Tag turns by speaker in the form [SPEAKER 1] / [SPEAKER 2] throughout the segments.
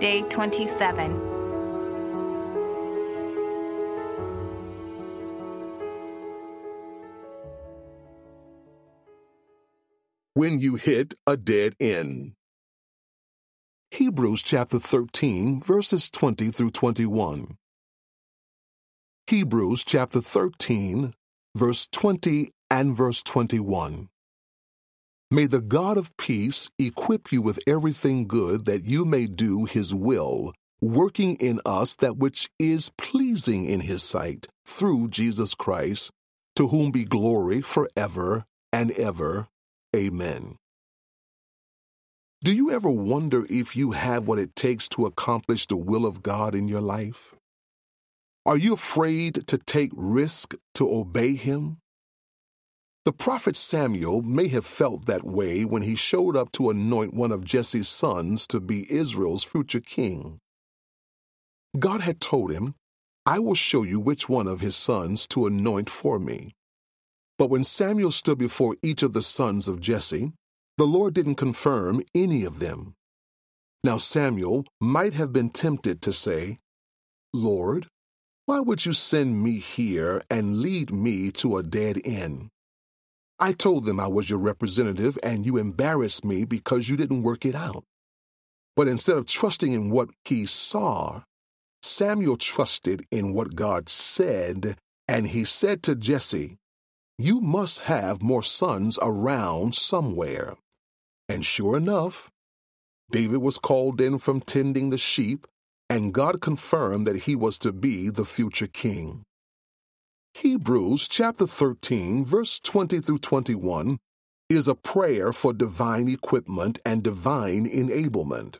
[SPEAKER 1] Day 27.
[SPEAKER 2] When you hit a dead end. Hebrews chapter 13, verses 20 through 21. Hebrews chapter 13, verse 20 and verse 21. May the God of peace equip you with everything good that you may do his will, working in us that which is pleasing in his sight, through Jesus Christ, to whom be glory forever and ever. Amen. Do you ever wonder if you have what it takes to accomplish the will of God in your life? Are you afraid to take risk to obey him? The prophet Samuel may have felt that way when he showed up to anoint one of Jesse's sons to be Israel's future king. God had told him, I will show you which one of his sons to anoint for me. But when Samuel stood before each of the sons of Jesse, the Lord didn't confirm any of them. Now Samuel might have been tempted to say, Lord, why would you send me here and lead me to a dead end? I told them I was your representative, and you embarrassed me because you didn't work it out. But instead of trusting in what he saw, Samuel trusted in what God said, and he said to Jesse, You must have more sons around somewhere. And sure enough, David was called in from tending the sheep, and God confirmed that he was to be the future king. Hebrews chapter 13, verse 20 through 21 is a prayer for divine equipment and divine enablement.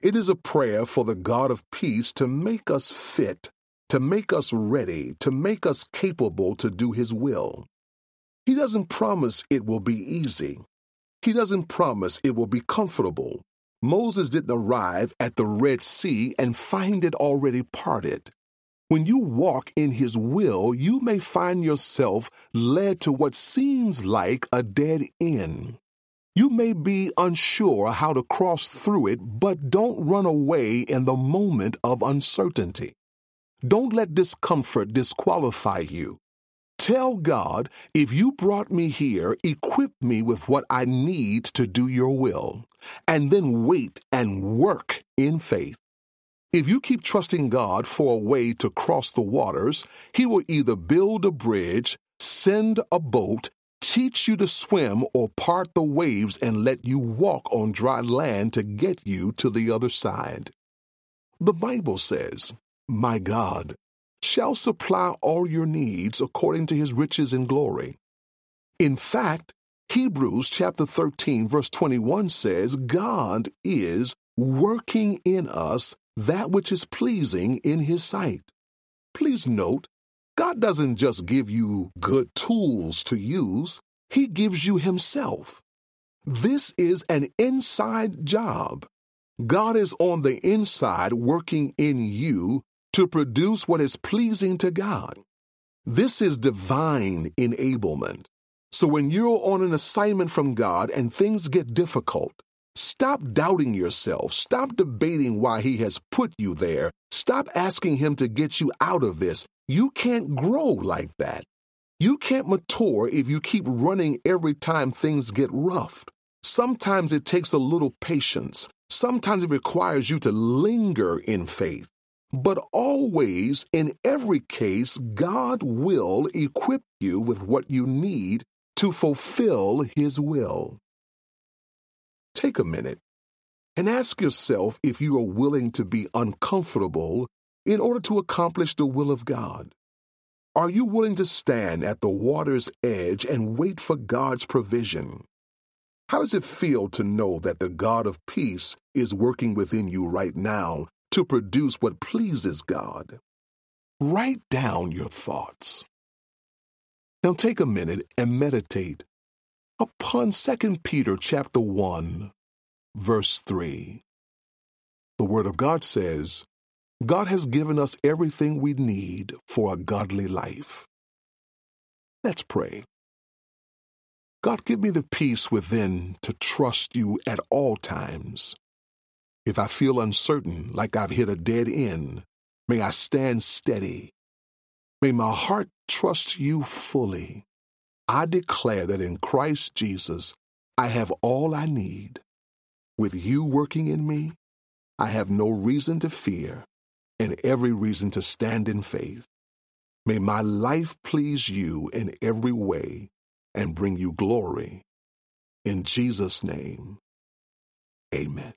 [SPEAKER 2] It is a prayer for the God of peace to make us fit, to make us ready, to make us capable to do His will. He doesn't promise it will be easy. He doesn't promise it will be comfortable. Moses didn't arrive at the Red Sea and find it already parted. When you walk in His will, you may find yourself led to what seems like a dead end. You may be unsure how to cross through it, but don't run away in the moment of uncertainty. Don't let discomfort disqualify you. Tell God, if you brought me here, equip me with what I need to do your will, and then wait and work in faith. If you keep trusting God for a way to cross the waters, He will either build a bridge, send a boat, teach you to swim, or part the waves and let you walk on dry land to get you to the other side. The Bible says, My God shall supply all your needs according to His riches and glory. In fact, Hebrews chapter 13 verse 21 says God is working in us that which is pleasing in His sight. Please note, God doesn't just give you good tools to use, He gives you Himself. This is an inside job. God is on the inside working in you to produce what is pleasing to God. This is divine enablement. So when you're on an assignment from God and things get difficult, Stop doubting yourself. Stop debating why He has put you there. Stop asking Him to get you out of this. You can't grow like that. You can't mature if you keep running every time things get rough. Sometimes it takes a little patience. Sometimes it requires you to linger in faith. But always, in every case, God will equip you with what you need to fulfill His will. Take a minute and ask yourself if you are willing to be uncomfortable in order to accomplish the will of God. Are you willing to stand at the water's edge and wait for God's provision? How does it feel to know that the God of peace is working within you right now to produce what pleases God? Write down your thoughts. Now take a minute and meditate upon 2 Peter chapter 1 verse 3. The word of God says, God has given us everything we need for a godly life. Let's pray. God, give me the peace within to trust you at all times. If I feel uncertain, like I've hit a dead end, may I stand steady. May my heart trust you fully. I declare that in Christ Jesus, I have all I need. With you working in me, I have no reason to fear and every reason to stand in faith. May my life please you in every way and bring you glory. In Jesus' name, amen.